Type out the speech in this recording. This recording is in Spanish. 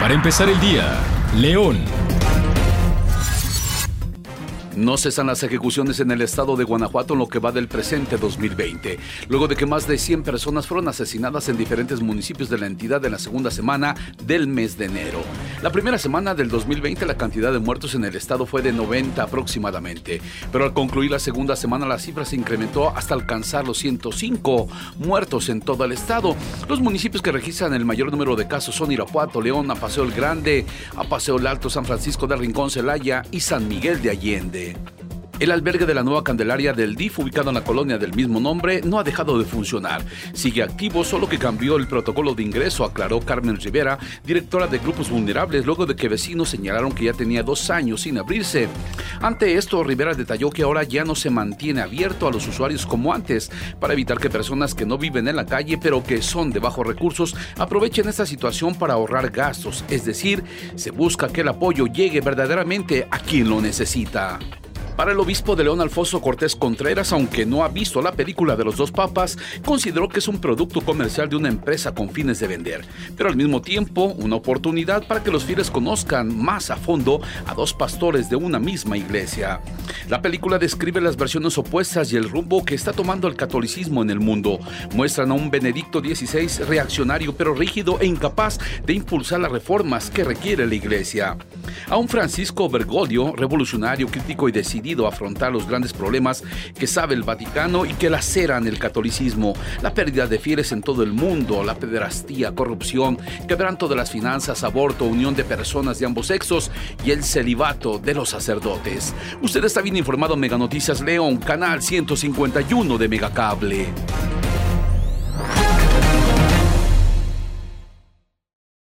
Para empezar el día, León. No cesan las ejecuciones en el estado de Guanajuato en lo que va del presente 2020, luego de que más de 100 personas fueron asesinadas en diferentes municipios de la entidad en la segunda semana del mes de enero. La primera semana del 2020 la cantidad de muertos en el estado fue de 90 aproximadamente, pero al concluir la segunda semana la cifra se incrementó hasta alcanzar los 105 muertos en todo el estado. Los municipios que registran el mayor número de casos son Irapuato, León, Apaseo el Grande, Apaseo el Alto, San Francisco de Rincón, Celaya y San Miguel de Allende. El albergue de la nueva Candelaria del DIF, ubicado en la colonia del mismo nombre, no ha dejado de funcionar. Sigue activo, solo que cambió el protocolo de ingreso, aclaró Carmen Rivera, directora de Grupos Vulnerables, luego de que vecinos señalaron que ya tenía dos años sin abrirse. Ante esto, Rivera detalló que ahora ya no se mantiene abierto a los usuarios como antes, para evitar que personas que no viven en la calle, pero que son de bajos recursos, aprovechen esta situación para ahorrar gastos. Es decir, se busca que el apoyo llegue verdaderamente a quien lo necesita. Para el obispo de León Alfonso Cortés Contreras, aunque no ha visto la película de los dos papas, consideró que es un producto comercial de una empresa con fines de vender, pero al mismo tiempo una oportunidad para que los fieles conozcan más a fondo a dos pastores de una misma iglesia. La película describe las versiones opuestas y el rumbo que está tomando el catolicismo en el mundo. Muestran a un Benedicto XVI reaccionario pero rígido e incapaz de impulsar las reformas que requiere la iglesia. A un Francisco Bergoglio, revolucionario, crítico y decidido a afrontar los grandes problemas que sabe el Vaticano y que laceran el catolicismo, la pérdida de fieles en todo el mundo, la pederastía, corrupción, quebranto de las finanzas, aborto, unión de personas de ambos sexos y el celibato de los sacerdotes. Usted está bien informado en Mega Noticias León, canal 151 de Megacable.